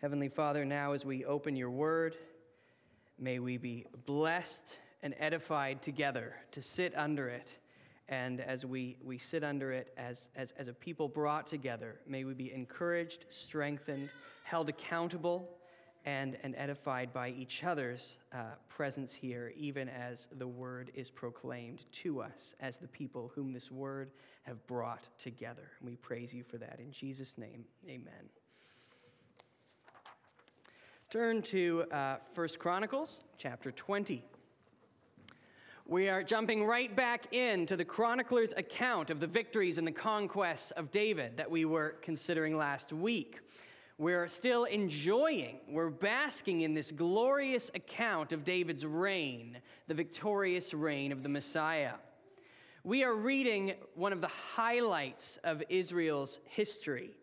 Heavenly Father, now as we open your word, may we be blessed and edified together to sit under it. And as we, we sit under it as, as, as a people brought together, may we be encouraged, strengthened, held accountable, and, and edified by each other's uh, presence here, even as the word is proclaimed to us as the people whom this word have brought together. And we praise you for that. In Jesus' name, amen. Turn to uh, 1 Chronicles chapter 20. We are jumping right back into the chronicler's account of the victories and the conquests of David that we were considering last week. We're still enjoying, we're basking in this glorious account of David's reign, the victorious reign of the Messiah. We are reading one of the highlights of Israel's history.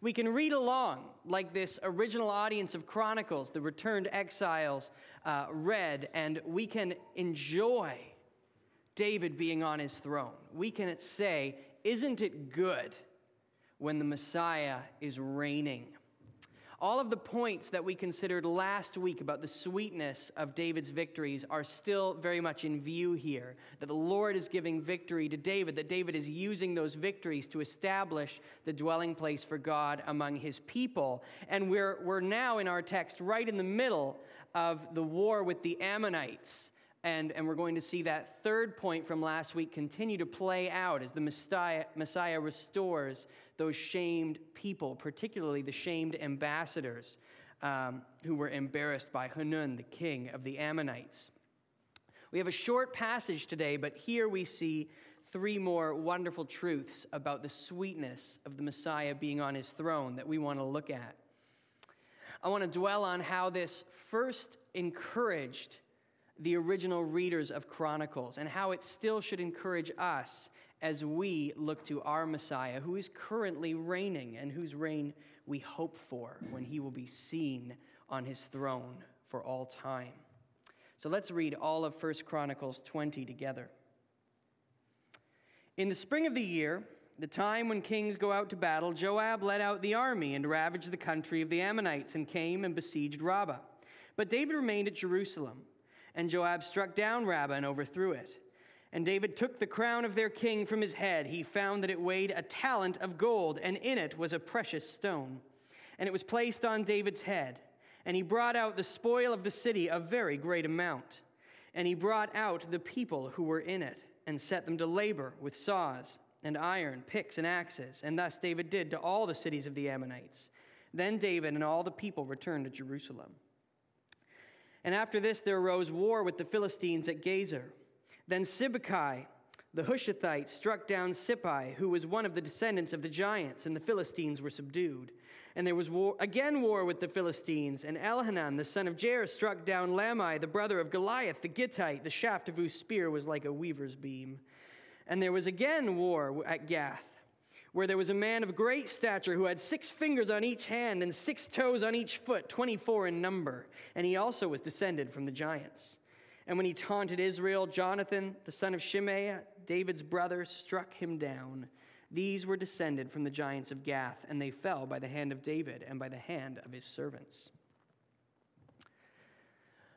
We can read along like this original audience of Chronicles, the returned exiles, uh, read, and we can enjoy David being on his throne. We can say, Isn't it good when the Messiah is reigning? All of the points that we considered last week about the sweetness of David's victories are still very much in view here. That the Lord is giving victory to David, that David is using those victories to establish the dwelling place for God among his people. And we're, we're now in our text right in the middle of the war with the Ammonites. And, and we're going to see that third point from last week continue to play out as the Messiah, Messiah restores those shamed people, particularly the shamed ambassadors um, who were embarrassed by Hanun, the king of the Ammonites. We have a short passage today, but here we see three more wonderful truths about the sweetness of the Messiah being on his throne that we want to look at. I want to dwell on how this first encouraged the original readers of Chronicles and how it still should encourage us as we look to our Messiah, who is currently reigning and whose reign we hope for when he will be seen on his throne for all time. So let's read all of 1 Chronicles 20 together. In the spring of the year, the time when kings go out to battle, Joab led out the army and ravaged the country of the Ammonites and came and besieged Rabbah. But David remained at Jerusalem, and Joab struck down Rabbah and overthrew it. And David took the crown of their king from his head. He found that it weighed a talent of gold, and in it was a precious stone. And it was placed on David's head. And he brought out the spoil of the city, a very great amount. And he brought out the people who were in it, and set them to labor with saws and iron, picks and axes. And thus David did to all the cities of the Ammonites. Then David and all the people returned to Jerusalem. And after this, there arose war with the Philistines at Gezer. Then Sibbecai, the Hushathite, struck down Sippai, who was one of the descendants of the giants, and the Philistines were subdued. And there was war, again war with the Philistines, and Elhanan, the son of Jair, struck down Lahmi, the brother of Goliath, the Gittite, the shaft of whose spear was like a weaver's beam. And there was again war at Gath, where there was a man of great stature who had six fingers on each hand and six toes on each foot, 24 in number. And he also was descended from the giants. And when he taunted Israel, Jonathan, the son of Shimea, David's brother, struck him down. These were descended from the giants of Gath, and they fell by the hand of David and by the hand of his servants.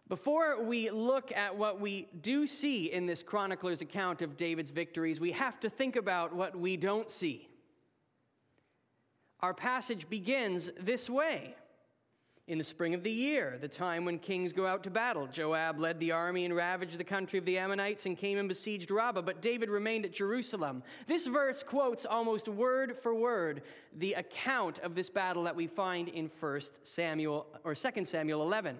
Before we look at what we do see in this chronicler's account of David's victories, we have to think about what we don't see. Our passage begins this way in the spring of the year, the time when kings go out to battle. Joab led the army and ravaged the country of the Ammonites and came and besieged Rabbah, but David remained at Jerusalem. This verse quotes almost word for word the account of this battle that we find in 1 Samuel or 2 Samuel 11.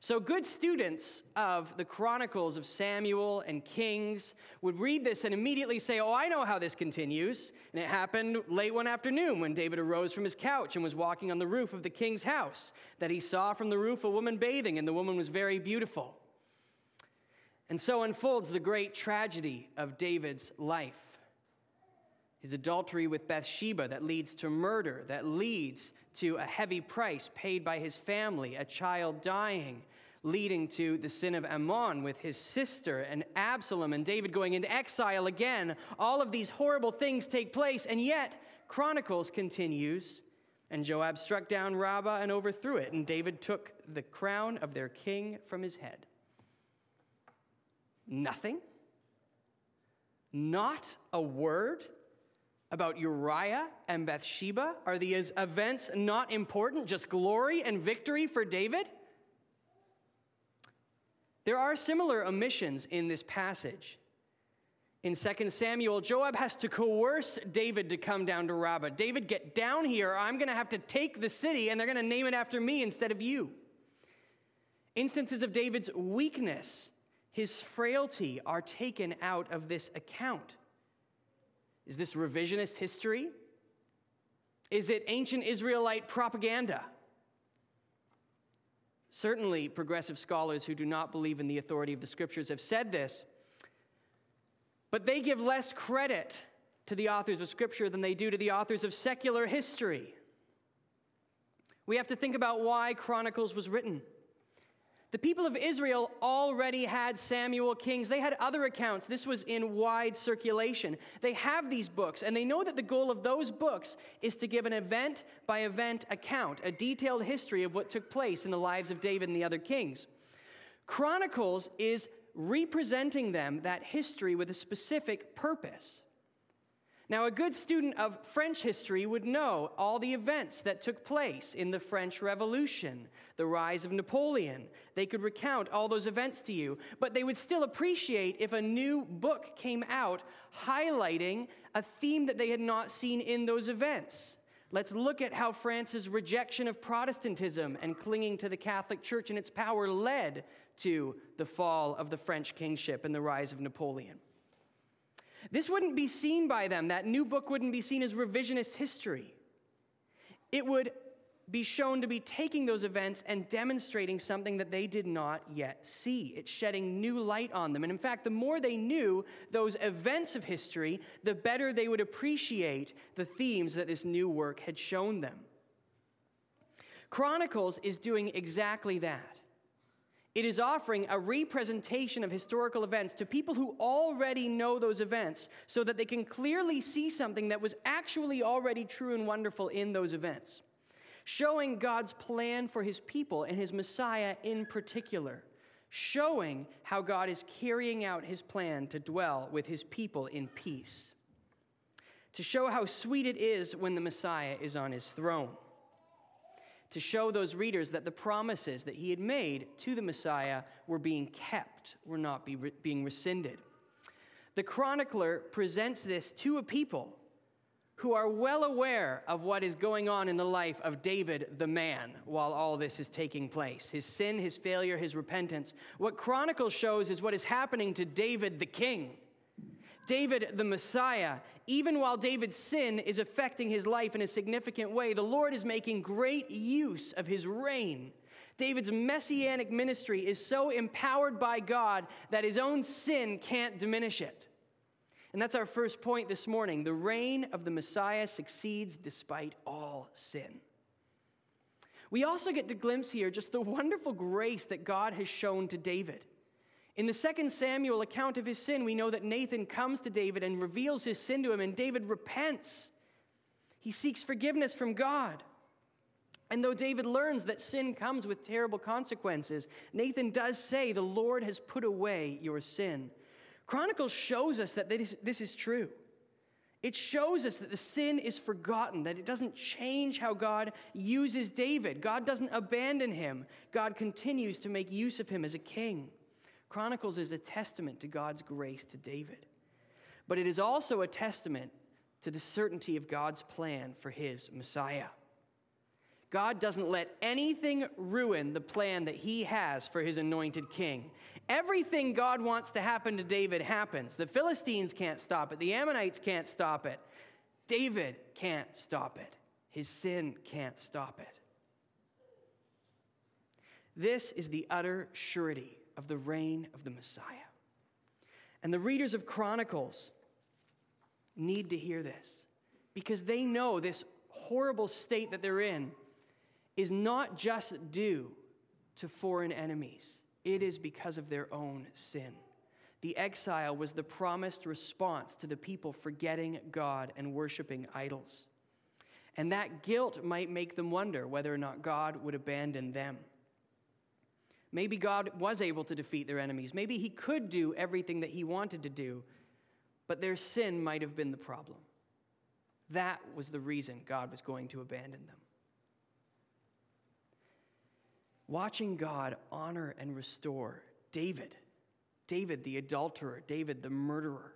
So, good students of the Chronicles of Samuel and Kings would read this and immediately say, Oh, I know how this continues. And it happened late one afternoon when David arose from his couch and was walking on the roof of the king's house, that he saw from the roof a woman bathing, and the woman was very beautiful. And so unfolds the great tragedy of David's life his adultery with Bathsheba that leads to murder, that leads to a heavy price paid by his family, a child dying, leading to the sin of Amnon with his sister and Absalom and David going into exile again. All of these horrible things take place, and yet Chronicles continues And Joab struck down Rabbah and overthrew it, and David took the crown of their king from his head. Nothing? Not a word about Uriah and Bathsheba? Are these events not important, just glory and victory for David? There are similar omissions in this passage. In 2 Samuel, Joab has to coerce David to come down to Rabbah. David, get down here. I'm going to have to take the city, and they're going to name it after me instead of you. Instances of David's weakness, his frailty, are taken out of this account. Is this revisionist history? Is it ancient Israelite propaganda? Certainly, progressive scholars who do not believe in the authority of the scriptures have said this, but they give less credit to the authors of scripture than they do to the authors of secular history. We have to think about why Chronicles was written. The people of Israel already had Samuel Kings. They had other accounts. This was in wide circulation. They have these books, and they know that the goal of those books is to give an event by event account, a detailed history of what took place in the lives of David and the other kings. Chronicles is representing them, that history, with a specific purpose. Now, a good student of French history would know all the events that took place in the French Revolution, the rise of Napoleon. They could recount all those events to you, but they would still appreciate if a new book came out highlighting a theme that they had not seen in those events. Let's look at how France's rejection of Protestantism and clinging to the Catholic Church and its power led to the fall of the French kingship and the rise of Napoleon. This wouldn't be seen by them. That new book wouldn't be seen as revisionist history. It would be shown to be taking those events and demonstrating something that they did not yet see. It's shedding new light on them. And in fact, the more they knew those events of history, the better they would appreciate the themes that this new work had shown them. Chronicles is doing exactly that. It is offering a representation of historical events to people who already know those events so that they can clearly see something that was actually already true and wonderful in those events. Showing God's plan for his people and his Messiah in particular. Showing how God is carrying out his plan to dwell with his people in peace. To show how sweet it is when the Messiah is on his throne to show those readers that the promises that he had made to the Messiah were being kept, were not be re- being rescinded. The chronicler presents this to a people who are well aware of what is going on in the life of David the man while all this is taking place his sin, his failure, his repentance. What Chronicles shows is what is happening to David the king. David the Messiah, even while David's sin is affecting his life in a significant way, the Lord is making great use of his reign. David's messianic ministry is so empowered by God that his own sin can't diminish it. And that's our first point this morning. The reign of the Messiah succeeds despite all sin. We also get to glimpse here just the wonderful grace that God has shown to David. In the second Samuel account of his sin, we know that Nathan comes to David and reveals his sin to him, and David repents. He seeks forgiveness from God. And though David learns that sin comes with terrible consequences, Nathan does say, The Lord has put away your sin. Chronicles shows us that this is true. It shows us that the sin is forgotten, that it doesn't change how God uses David. God doesn't abandon him, God continues to make use of him as a king. Chronicles is a testament to God's grace to David, but it is also a testament to the certainty of God's plan for his Messiah. God doesn't let anything ruin the plan that he has for his anointed king. Everything God wants to happen to David happens. The Philistines can't stop it, the Ammonites can't stop it. David can't stop it. His sin can't stop it. This is the utter surety of the reign of the Messiah. And the readers of Chronicles need to hear this because they know this horrible state that they're in is not just due to foreign enemies, it is because of their own sin. The exile was the promised response to the people forgetting God and worshiping idols. And that guilt might make them wonder whether or not God would abandon them. Maybe God was able to defeat their enemies. Maybe he could do everything that he wanted to do, but their sin might have been the problem. That was the reason God was going to abandon them. Watching God honor and restore David, David the adulterer, David the murderer,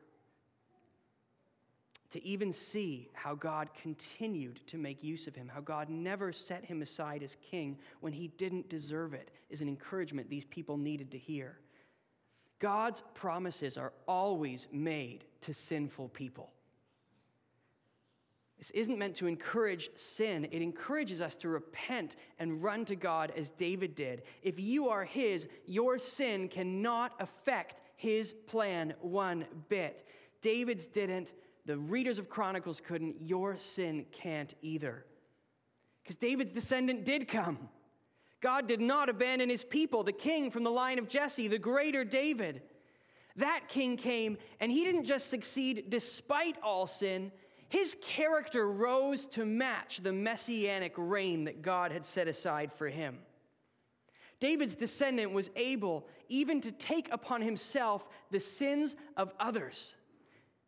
to even see how God continued to make use of him, how God never set him aside as king when he didn't deserve it, is an encouragement these people needed to hear. God's promises are always made to sinful people. This isn't meant to encourage sin. It encourages us to repent and run to God as David did. If you are His, your sin cannot affect His plan one bit. David's didn't, the readers of Chronicles couldn't, your sin can't either. Because David's descendant did come. God did not abandon his people, the king from the line of Jesse, the greater David. That king came, and he didn't just succeed despite all sin, his character rose to match the messianic reign that God had set aside for him. David's descendant was able even to take upon himself the sins of others.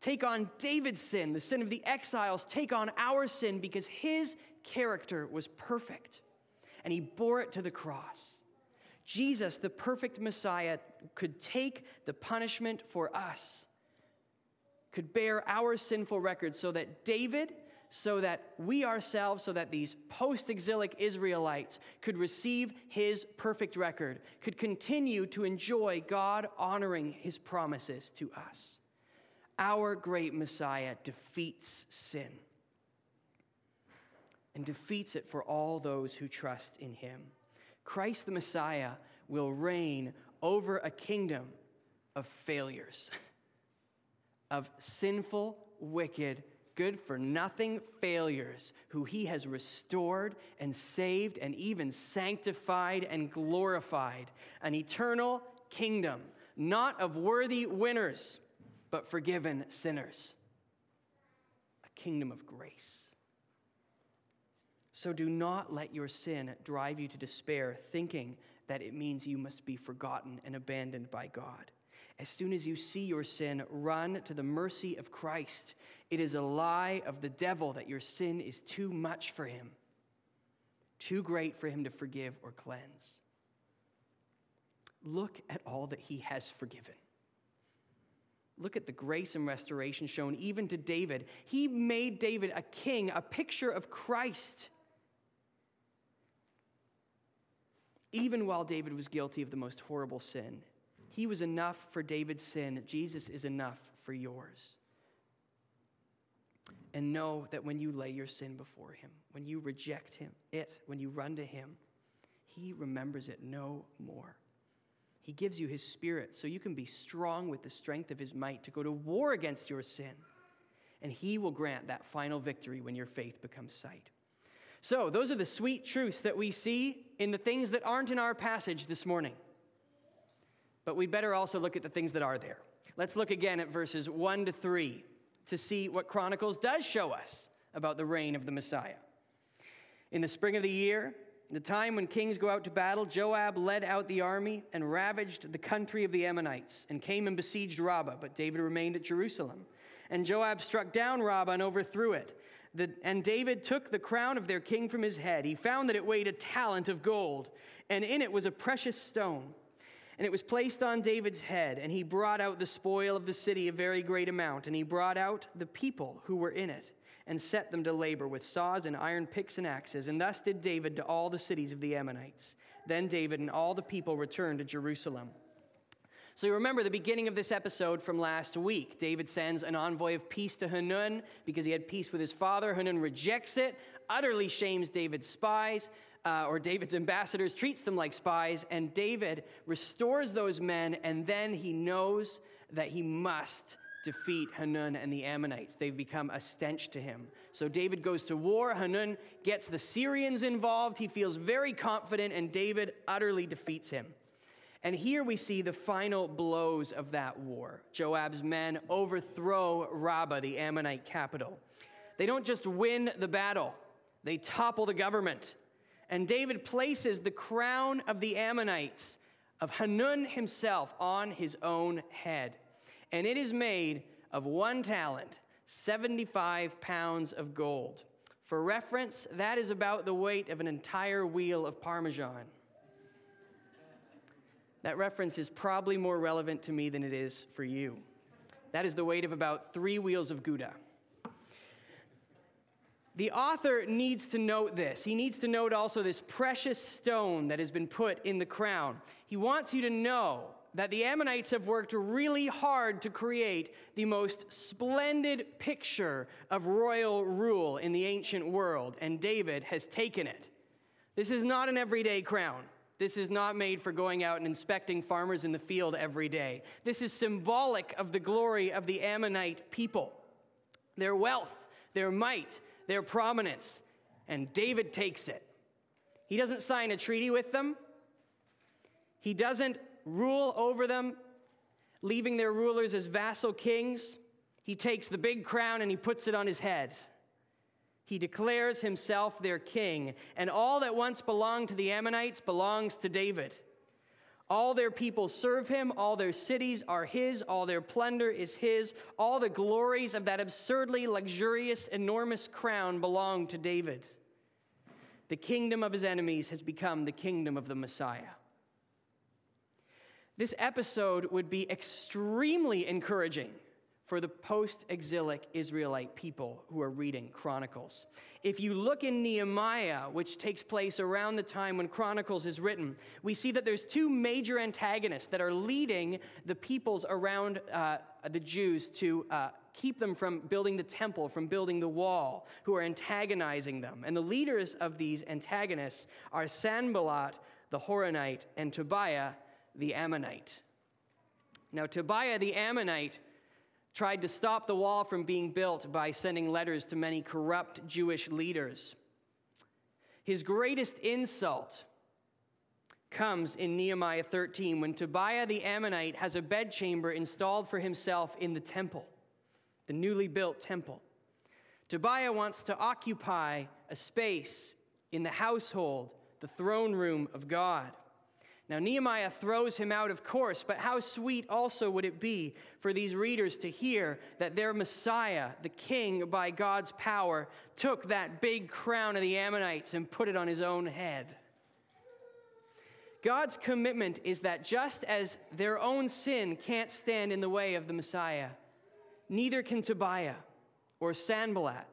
Take on David's sin, the sin of the exiles, take on our sin because his character was perfect and he bore it to the cross. Jesus, the perfect Messiah, could take the punishment for us could bear our sinful record so that David, so that we ourselves, so that these post exilic Israelites could receive his perfect record, could continue to enjoy God honoring his promises to us. Our great Messiah defeats sin and defeats it for all those who trust in him. Christ the Messiah will reign over a kingdom of failures. of sinful, wicked, good for nothing failures who he has restored and saved and even sanctified and glorified. An eternal kingdom, not of worthy winners, but forgiven sinners. A kingdom of grace. So do not let your sin drive you to despair, thinking that it means you must be forgotten and abandoned by God. As soon as you see your sin, run to the mercy of Christ. It is a lie of the devil that your sin is too much for him, too great for him to forgive or cleanse. Look at all that he has forgiven. Look at the grace and restoration shown even to David. He made David a king, a picture of Christ. Even while David was guilty of the most horrible sin, he was enough for David's sin. Jesus is enough for yours. And know that when you lay your sin before him, when you reject him, it, when you run to him, he remembers it no more. He gives you his spirit so you can be strong with the strength of his might to go to war against your sin. And he will grant that final victory when your faith becomes sight. So, those are the sweet truths that we see in the things that aren't in our passage this morning. But we'd better also look at the things that are there. Let's look again at verses 1 to 3 to see what Chronicles does show us about the reign of the Messiah. In the spring of the year, the time when kings go out to battle, Joab led out the army and ravaged the country of the Ammonites and came and besieged Rabbah, but David remained at Jerusalem. And Joab struck down Rabbah and overthrew it. The, and David took the crown of their king from his head. He found that it weighed a talent of gold, and in it was a precious stone. And it was placed on David's head, and he brought out the spoil of the city, a very great amount, and he brought out the people who were in it, and set them to labor with saws and iron picks and axes. And thus did David to all the cities of the Ammonites. Then David and all the people returned to Jerusalem. So you remember the beginning of this episode from last week. David sends an envoy of peace to Hanun because he had peace with his father. Hanun rejects it, utterly shames David's spies uh, or David's ambassadors, treats them like spies, and David restores those men, and then he knows that he must defeat Hanun and the Ammonites. They've become a stench to him. So David goes to war. Hanun gets the Syrians involved. He feels very confident, and David utterly defeats him. And here we see the final blows of that war. Joab's men overthrow Rabbah, the Ammonite capital. They don't just win the battle, They topple the government. And David places the crown of the Ammonites, of Hanun himself, on his own head. And it is made of one talent, 75 pounds of gold. For reference, that is about the weight of an entire wheel of Parmesan. That reference is probably more relevant to me than it is for you. That is the weight of about three wheels of Gouda. The author needs to note this. He needs to note also this precious stone that has been put in the crown. He wants you to know that the Ammonites have worked really hard to create the most splendid picture of royal rule in the ancient world, and David has taken it. This is not an everyday crown. This is not made for going out and inspecting farmers in the field every day. This is symbolic of the glory of the Ammonite people, their wealth, their might, their prominence. And David takes it. He doesn't sign a treaty with them, he doesn't rule over them, leaving their rulers as vassal kings. He takes the big crown and he puts it on his head. He declares himself their king, and all that once belonged to the Ammonites belongs to David. All their people serve him, all their cities are his, all their plunder is his, all the glories of that absurdly luxurious, enormous crown belong to David. The kingdom of his enemies has become the kingdom of the Messiah. This episode would be extremely encouraging for the post exilic Israelite people who are reading Chronicles. If you look in Nehemiah, which takes place around the time when Chronicles is written, we see that there's two major antagonists that are leading the peoples around uh, the Jews to uh, keep them from building the temple, from building the wall, who are antagonizing them. And the leaders of these antagonists are Sanballat, the Horonite, and Tobiah, the Ammonite. Now, Tobiah the Ammonite tried to stop the wall from being built by sending letters to many corrupt Jewish leaders. His greatest insult comes in Nehemiah 13 when Tobiah the Ammonite has a bedchamber installed for himself in the temple, the newly built temple. Tobiah wants to occupy a space in the household, the throne room of God. Now, Nehemiah throws him out, of course, but how sweet also would it be for these readers to hear that their Messiah, the king by God's power, took that big crown of the Ammonites and put it on his own head. God's commitment is that just as their own sin can't stand in the way of the Messiah, neither can Tobiah or Sanballat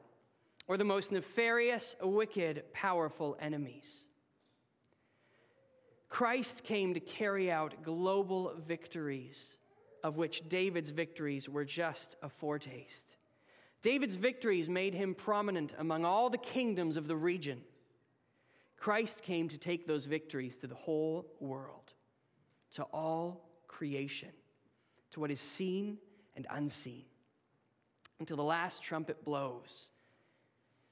or the most nefarious, wicked, powerful enemies. Christ came to carry out global victories, of which David's victories were just a foretaste. David's victories made him prominent among all the kingdoms of the region. Christ came to take those victories to the whole world, to all creation, to what is seen and unseen, until the last trumpet blows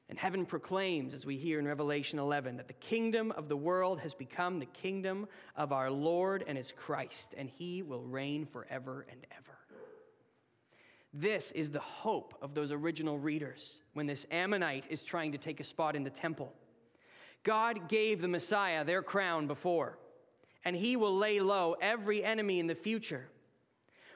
and heaven proclaims, as we hear in Revelation 11, that the kingdom of the world has become the kingdom of our Lord and his Christ, and he will reign forever and ever. This is the hope of those original readers when this Ammonite is trying to take a spot in the temple. God gave the Messiah their crown before, and he will lay low every enemy in the future.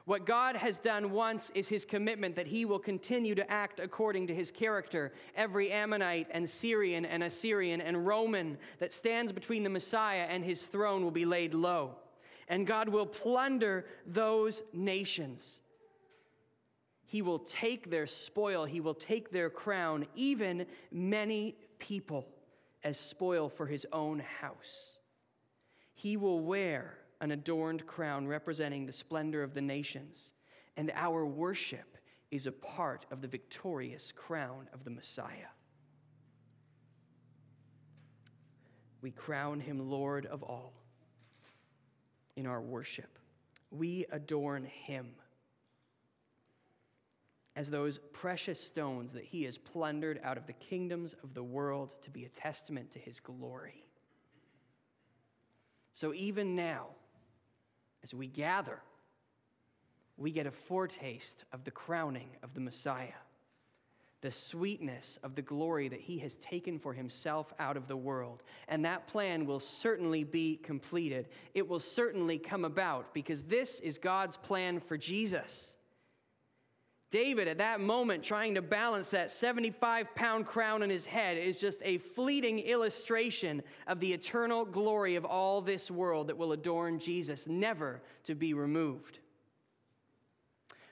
What God has done once is his commitment that he will continue to act according to his character. Every Ammonite and Syrian and Assyrian and Roman that stands between the Messiah and his throne will be laid low. And God will plunder those nations. He will take their spoil, he will take their crown, even many people, as spoil for his own house. He will wear an adorned crown representing the splendor of the nations, and our worship is a part of the victorious crown of the Messiah. We crown him Lord of all in our worship. We adorn him as those precious stones that he has plundered out of the kingdoms of the world to be a testament to his glory. So even now, as we gather, we get a foretaste of the crowning of the Messiah. the sweetness of the glory that he has taken for himself out of the world. And that plan will certainly be completed. It will certainly come about because this is God's plan for Jesus. David, at that moment, trying to balance that 75 pound crown on his head, is just a fleeting illustration of the eternal glory of all this world that will adorn Jesus, never to be removed.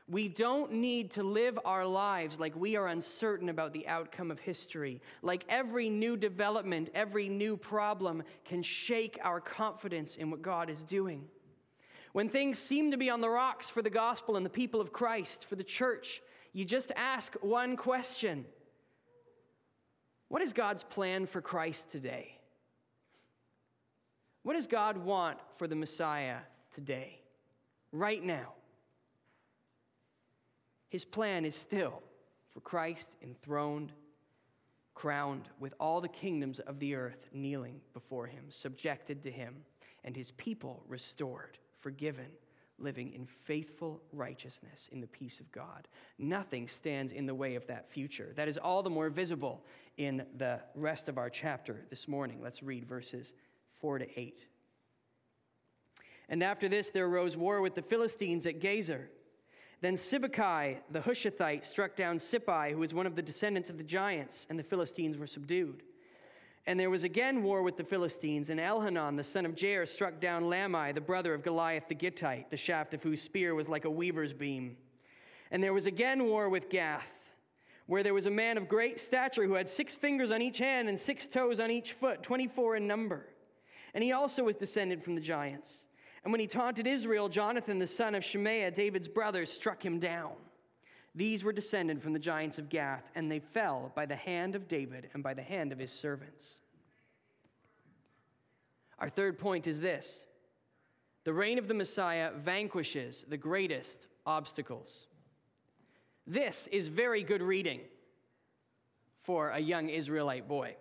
We don't need to live our lives like we are uncertain about the outcome of history. Like every new development, every new problem can shake our confidence in what God is doing. When things seem to be on the rocks for the gospel and the people of Christ, for the church, you just ask one question What is God's plan for Christ today? What does God want for the Messiah today, right now? His plan is still for Christ enthroned, crowned with all the kingdoms of the earth kneeling before him, subjected to him, and his people restored, forgiven, living in faithful righteousness in the peace of God. Nothing stands in the way of that future. That is all the more visible in the rest of our chapter this morning. Let's read verses 4 to 8. And after this, there arose war with the Philistines at Gezer. Then Sibbecai the Hushathite struck down Sippai, who was one of the descendants of the giants, and the Philistines were subdued. And there was again war with the Philistines, and Elhanan, the son of Jair, struck down Lahmi, the brother of Goliath the Gittite, the shaft of whose spear was like a weaver's beam. And there was again war with Gath, where there was a man of great stature who had six fingers on each hand and six toes on each foot, 24 in number. And he also was descended from the giants. And when he taunted Israel, Jonathan, the son of Shimea, David's brother, struck him down. These were descended from the giants of Gath, and they fell by the hand of David and by the hand of his servants. Our third point is this the reign of the Messiah vanquishes the greatest obstacles. This is very good reading for a young Israelite boy.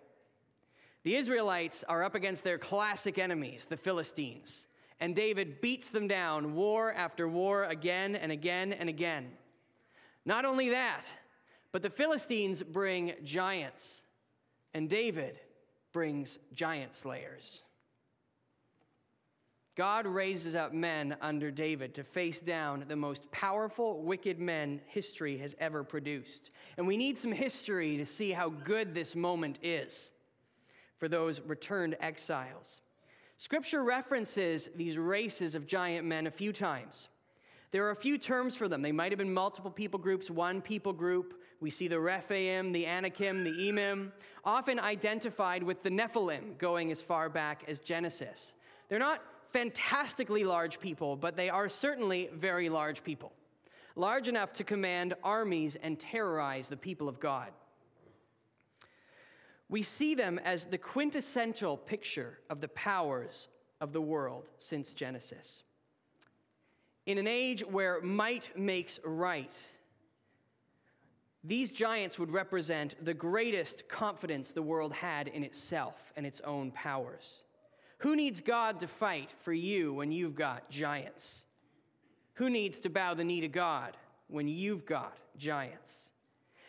The Israelites are up against their classic enemies, the Philistines and David beats them down war after war again and again and again. Not only that, but the Philistines bring giants, and David brings giant slayers. God raises up men under David to face down the most powerful, wicked men history has ever produced. And we need some history to see how good this moment is for those returned exiles. Scripture references these races of giant men a few times. There are a few terms for them. They might have been multiple people groups, one people group. We see the Rephaim, the Anakim, the Emim, often identified with the Nephilim, going as far back as Genesis. They're not fantastically large people, but they are certainly very large people, large enough to command armies and terrorize the people of God we see them as the quintessential picture of the powers of the world since Genesis. In an age where might makes right, these giants would represent the greatest confidence the world had in itself and its own powers. Who needs God to fight for you when you've got giants? Who needs to bow the knee to God when you've got giants?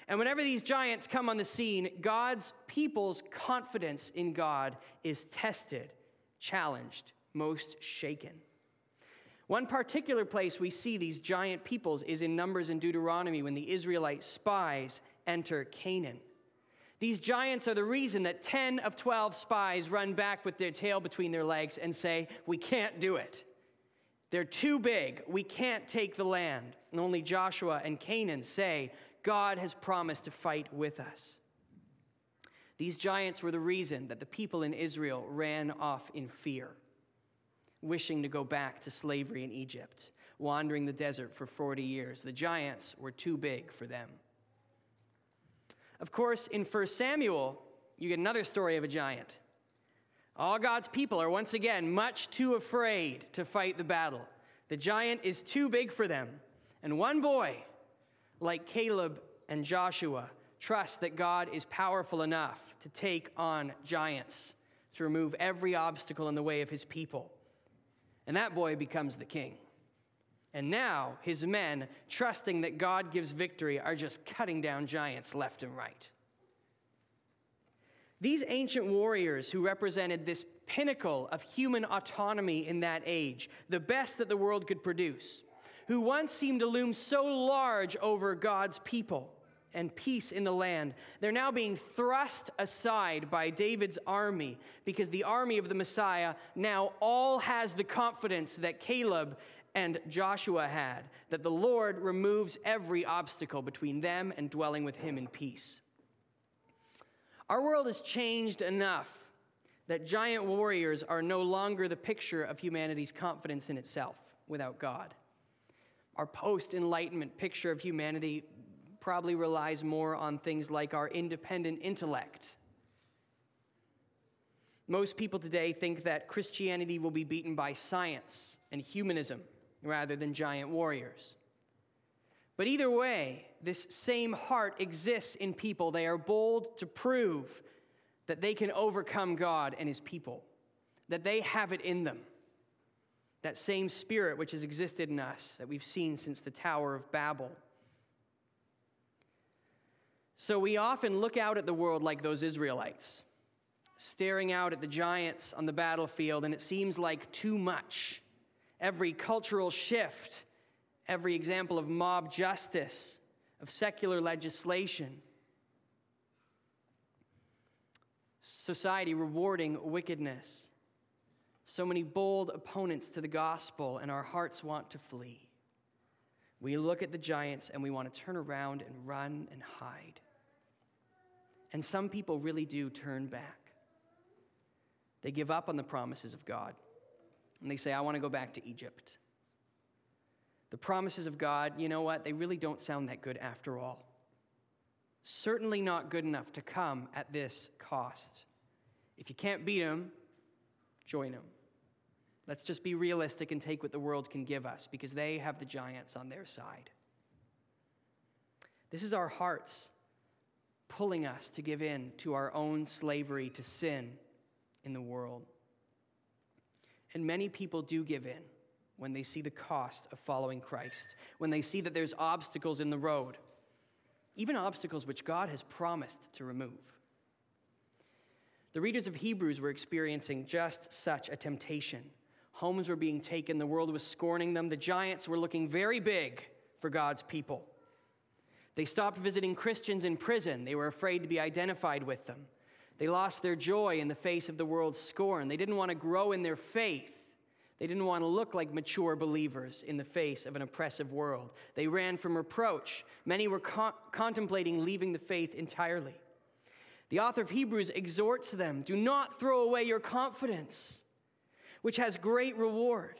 And whenever these giants come on the scene, God's people's confidence in God is tested, challenged, most shaken. One particular place we see these giant peoples is in Numbers and Deuteronomy when the Israelite spies enter Canaan. These giants are the reason that 10 of 12 spies run back with their tail between their legs and say, We can't do it. They're too big. We can't take the land. And only Joshua and Canaan say, God has promised to fight with us. These giants were the reason that the people in Israel ran off in fear, wishing to go back to slavery in Egypt, wandering the desert for 40 years. The giants were too big for them. Of course, in 1 Samuel, you get another story of a giant. All God's people are once again much too afraid to fight the battle. The giant is too big for them. And one boy, like Caleb and Joshua, trust that God is powerful enough to take on giants, to remove every obstacle in the way of his people. And that boy becomes the king. And now his men, trusting that God gives victory, are just cutting down giants left and right. These ancient warriors who represented this pinnacle of human autonomy in that age, the best that the world could produce, who once seemed to loom so large over God's people and peace in the land, they're now being thrust aside by David's army because the army of the Messiah now all has the confidence that Caleb and Joshua had, that the Lord removes every obstacle between them and dwelling with him in peace. Our world has changed enough that giant warriors are no longer the picture of humanity's confidence in itself without God. Our post Enlightenment picture of humanity probably relies more on things like our independent intellect. Most people today think that Christianity will be beaten by science and humanism rather than giant warriors. But either way, this same heart exists in people. They are bold to prove that they can overcome God and his people, that they have it in them. That same spirit which has existed in us that we've seen since the Tower of Babel. So we often look out at the world like those Israelites, staring out at the giants on the battlefield, and it seems like too much. Every cultural shift, every example of mob justice, of secular legislation. Society rewarding wickedness. So many bold opponents to the gospel, and our hearts want to flee. We look at the giants and we want to turn around and run and hide. And some people really do turn back. They give up on the promises of God and they say, I want to go back to Egypt. The promises of God, you know what? They really don't sound that good after all. Certainly not good enough to come at this cost. If you can't beat them, join them. Let's just be realistic and take what the world can give us because they have the giants on their side. This is our hearts pulling us to give in to our own slavery to sin in the world. And many people do give in when they see the cost of following Christ, when they see that there's obstacles in the road, even obstacles which God has promised to remove. The readers of Hebrews were experiencing just such a temptation. Homes were being taken, the world was scorning them, the giants were looking very big for God's people. They stopped visiting Christians in prison, they were afraid to be identified with them. They lost their joy in the face of the world's scorn. They didn't want to grow in their faith. They didn't want to look like mature believers in the face of an oppressive world. They ran from reproach. Many were con- contemplating leaving the faith entirely. The author of Hebrews exhorts them do not throw away your confidence, which has great reward.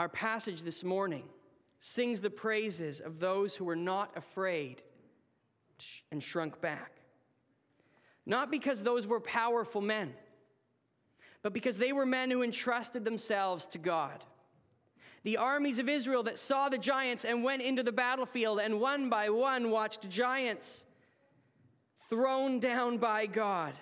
Our passage this morning sings the praises of those who were not afraid and shrunk back. Not because those were powerful men but because they were men who entrusted themselves to God. The armies of Israel that saw the giants and went into the battlefield and one by one watched giants thrown down by God.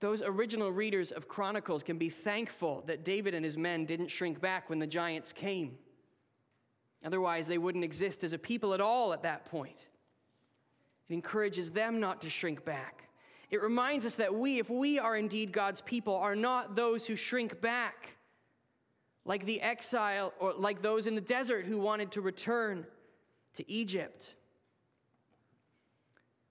Those original readers of Chronicles can be thankful that David and his men didn't shrink back when the giants came. Otherwise, they wouldn't exist as a people at all at that point. It encourages them not to shrink back. It reminds us that we, if we are indeed God's people, are not those who shrink back, like the exile or like those in the desert who wanted to return to Egypt.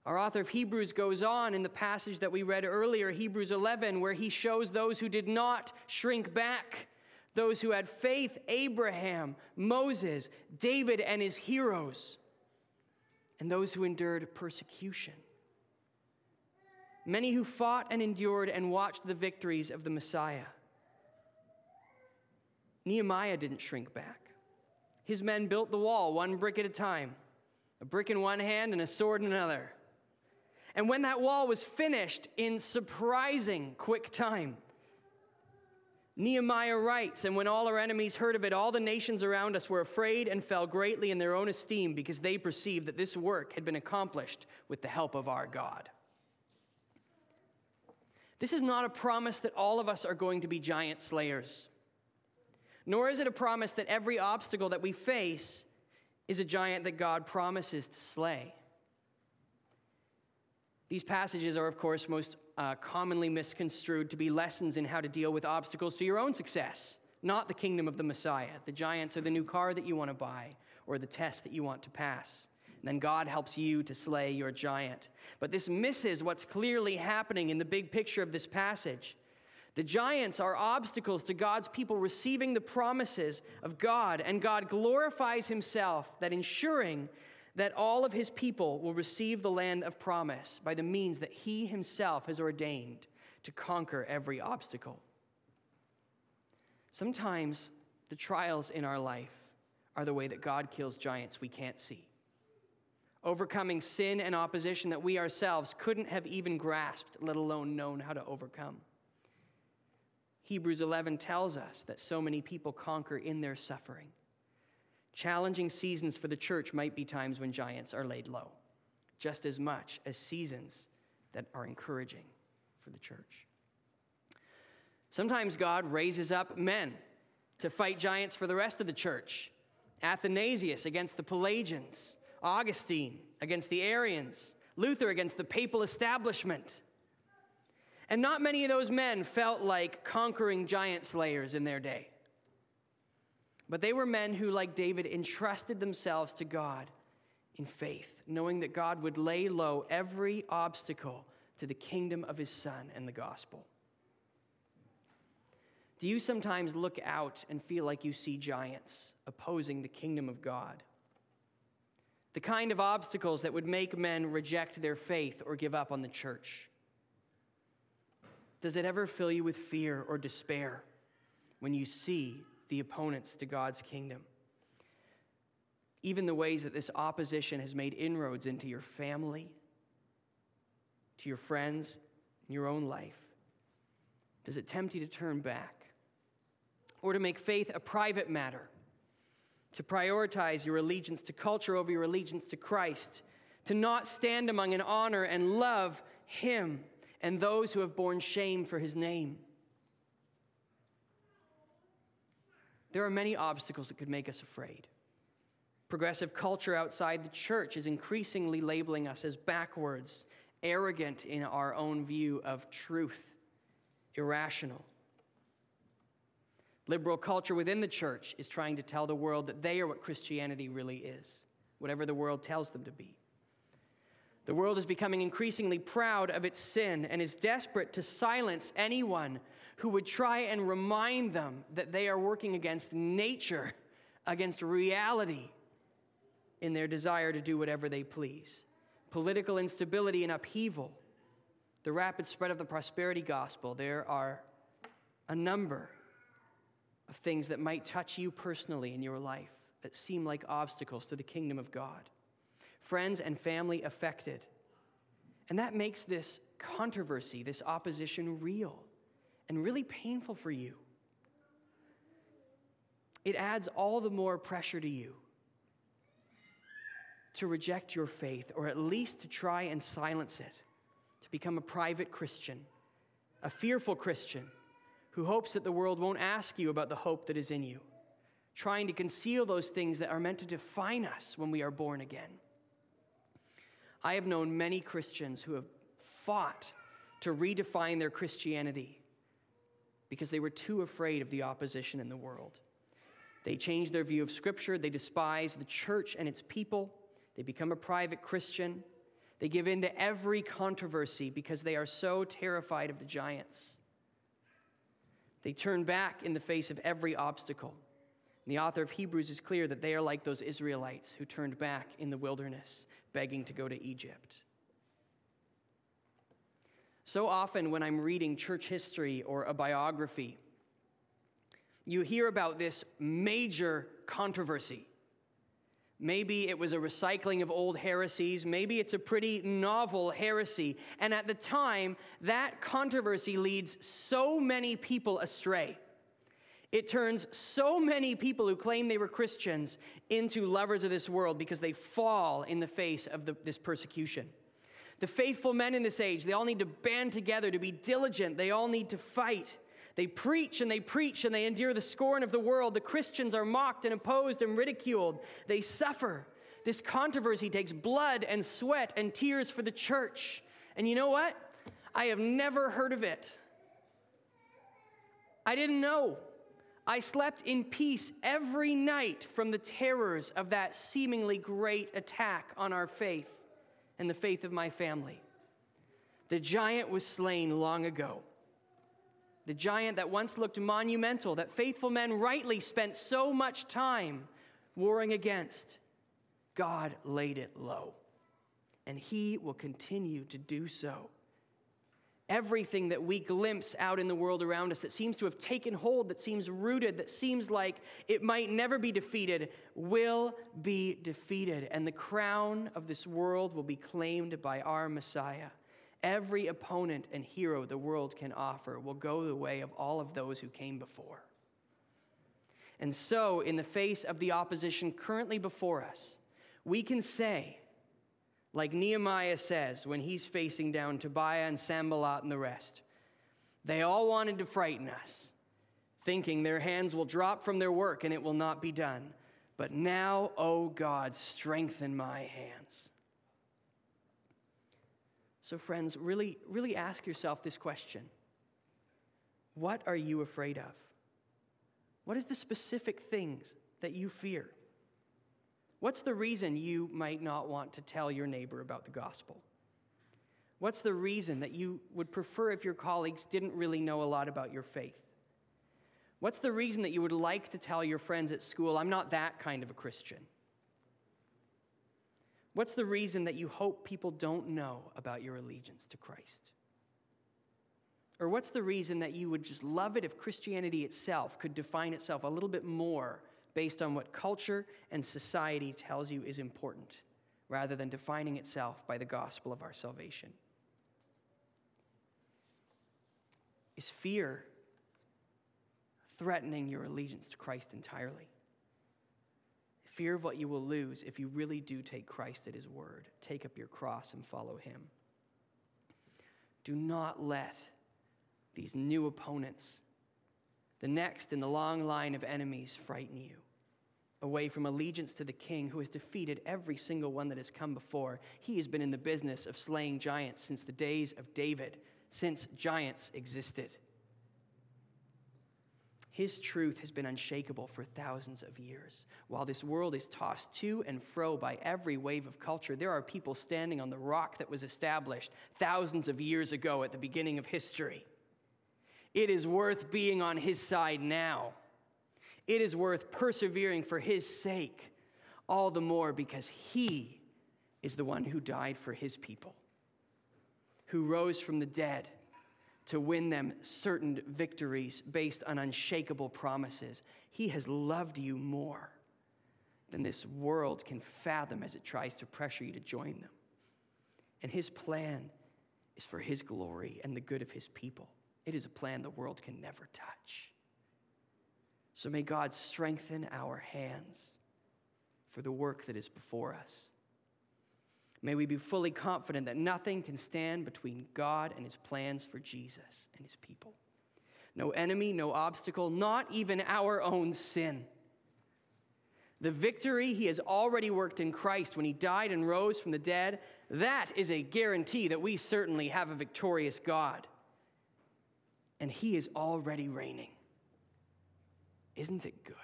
Our author of Hebrews goes on in the passage that we read earlier, Hebrews 11, where he shows those who did not shrink back, those who had faith Abraham, Moses, David, and his heroes, and those who endured persecution many who fought and endured and watched the victories of the Messiah. Nehemiah didn't shrink back. His men built the wall one brick at a time, a brick in one hand and a sword in another. And when that wall was finished in surprising quick time, Nehemiah writes, And when all our enemies heard of it, all the nations around us were afraid and fell greatly in their own esteem because they perceived that this work had been accomplished with the help of our God. This is not a promise that all of us are going to be giant slayers, nor is it a promise that every obstacle that we face is a giant that God promises to slay. These passages are, of course, most uh, commonly misconstrued to be lessons in how to deal with obstacles to your own success, not the kingdom of the Messiah. The giants are the new car that you want to buy or the test that you want to pass. And then God helps you to slay your giant. But this misses what's clearly happening in the big picture of this passage. The giants are obstacles to God's people receiving the promises of God, and God glorifies himself that ensuring that all of his people will receive the land of promise by the means that he himself has ordained to conquer every obstacle. Sometimes the trials in our life are the way that God kills giants we can't see. Overcoming sin and opposition that we ourselves couldn't have even grasped, let alone known how to overcome. Hebrews 11 tells us that so many people conquer in their suffering. Challenging seasons for the church might be times when giants are laid low, just as much as seasons that are encouraging for the church. Sometimes God raises up men to fight giants for the rest of the church. Athanasius against the Pelagians, Augustine against the Arians, Luther against the papal establishment. And not many of those men felt like conquering giant slayers in their day. But they were men who, like David, entrusted themselves to God in faith, knowing that God would lay low every obstacle to the kingdom of his Son and the gospel. Do you sometimes look out and feel like you see giants opposing the kingdom of God? The kind of obstacles that would make men reject their faith or give up on the church. Does it ever fill you with fear or despair when you see the opponents to God's kingdom. Even the ways that this opposition has made inroads into your family, to your friends, and your own life. Does it tempt you to turn back? Or to make faith a private matter? To prioritize your allegiance to culture over your allegiance to Christ? To not stand among and honor and love Him and those who have borne shame for His name? There are many obstacles that could make us afraid. Progressive culture outside the church is increasingly labeling us as backwards, arrogant in our own view of truth, irrational. Liberal culture within the church is trying to tell the world that they are what Christianity really is, whatever the world tells them to be. The world is becoming increasingly proud of its sin and is desperate to silence anyone who would try and remind them that they are working against nature, against reality, in their desire to do whatever they please. Political instability and upheaval, the rapid spread of the prosperity gospel, there are a number of things that might touch you personally in your life that seem like obstacles to the kingdom of God. Friends and family affected. And that makes this controversy, this opposition real and really painful for you. It adds all the more pressure to you to reject your faith, or at least to try and silence it, to become a private Christian, a fearful Christian who hopes that the world won't ask you about the hope that is in you, trying to conceal those things that are meant to define us when we are born again. I have known many Christians who have fought to redefine their Christianity because they were too afraid of the opposition in the world. They change their view of Scripture. They despise the church and its people. They become a private Christian. They give in to every controversy because they are so terrified of the giants. They turn back in the face of every obstacle. And the author of Hebrews is clear that they are like those Israelites who turned back in the wilderness, begging to go to Egypt. So often, when I'm reading church history or a biography, you hear about this major controversy. Maybe it was a recycling of old heresies. Maybe it's a pretty novel heresy. And at the time, that controversy leads so many people astray. It turns so many people who claim they were Christians into lovers of this world because they fall in the face of the, this persecution. The faithful men in this age, they all need to band together to be diligent. They all need to fight. They preach and they preach and they endure the scorn of the world. The Christians are mocked and opposed and ridiculed. They suffer. This controversy takes blood and sweat and tears for the church. And you know what? I have never heard of it. I didn't know. I slept in peace every night from the terrors of that seemingly great attack on our faith and the faith of my family. The giant was slain long ago. The giant that once looked monumental, that faithful men rightly spent so much time warring against, God laid it low. And He will continue to do so everything that we glimpse out in the world around us that seems to have taken hold, that seems rooted, that seems like it might never be defeated, will be defeated. And the crown of this world will be claimed by our Messiah. Every opponent and hero the world can offer will go the way of all of those who came before. And so, in the face of the opposition currently before us, we can say, like Nehemiah says when he's facing down Tobiah and Sanballat and the rest. They all wanted to frighten us, thinking their hands will drop from their work and it will not be done. But now, O oh God, strengthen my hands. So, friends, really, really ask yourself this question What are you afraid of? What is the specific things that you fear? What's the reason you might not want to tell your neighbor about the gospel? What's the reason that you would prefer if your colleagues didn't really know a lot about your faith? What's the reason that you would like to tell your friends at school, I'm not that kind of a Christian? What's the reason that you hope people don't know about your allegiance to Christ? Or what's the reason that you would just love it if Christianity itself could define itself a little bit more based on what culture and society tells you is important, rather than defining itself by the gospel of our salvation? Is fear threatening your allegiance to Christ entirely? Fear of what you will lose if you really do take Christ at his word, take up your cross and follow him. Do not let these new opponents the next in the long line of enemies frighten you away from allegiance to the king who has defeated every single one that has come before. He has been in the business of slaying giants since the days of David, since giants existed. His truth has been unshakable for thousands of years. While this world is tossed to and fro by every wave of culture, there are people standing on the rock that was established thousands of years ago at the beginning of history. It is worth being on his side now. It is worth persevering for his sake, all the more because he is the one who died for his people, who rose from the dead to win them certain victories based on unshakable promises. He has loved you more than this world can fathom as it tries to pressure you to join them. And his plan is for his glory and the good of his people. It is a plan the world can never touch. So may God strengthen our hands for the work that is before us. May we be fully confident that nothing can stand between God and his plans for Jesus and his people. No enemy, no obstacle, not even our own sin. The victory he has already worked in Christ when he died and rose from the dead, that is a guarantee that we certainly have a victorious God and he is already reigning. Isn't it good?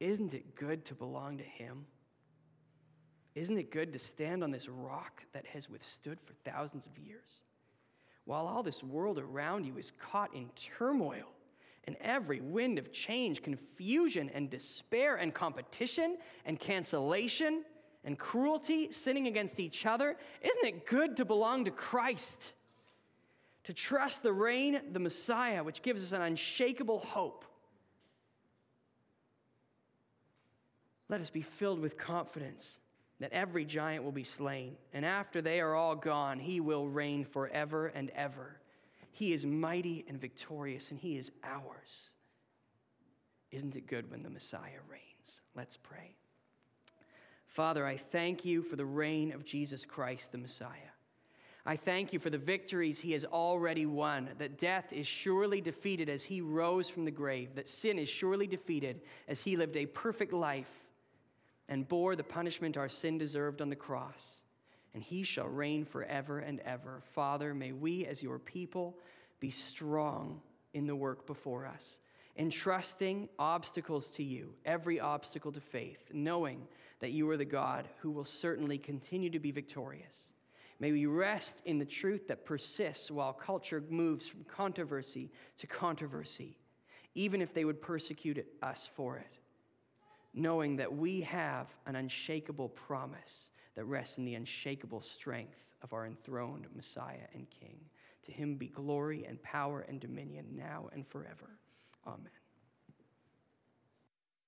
Isn't it good to belong to him? Isn't it good to stand on this rock that has withstood for thousands of years? While all this world around you is caught in turmoil and every wind of change, confusion and despair and competition and cancellation and cruelty, sinning against each other, isn't it good to belong to Christ? To trust the reign, the Messiah, which gives us an unshakable hope. Let us be filled with confidence that every giant will be slain, and after they are all gone, he will reign forever and ever. He is mighty and victorious, and he is ours. Isn't it good when the Messiah reigns? Let's pray. Father, I thank you for the reign of Jesus Christ, the Messiah. I thank you for the victories he has already won, that death is surely defeated as he rose from the grave, that sin is surely defeated as he lived a perfect life and bore the punishment our sin deserved on the cross. And he shall reign forever and ever. Father, may we as your people be strong in the work before us, entrusting obstacles to you, every obstacle to faith, knowing that you are the God who will certainly continue to be victorious. May we rest in the truth that persists while culture moves from controversy to controversy, even if they would persecute us for it knowing that we have an unshakable promise that rests in the unshakable strength of our enthroned Messiah and King. To him be glory and power and dominion now and forever. Amen.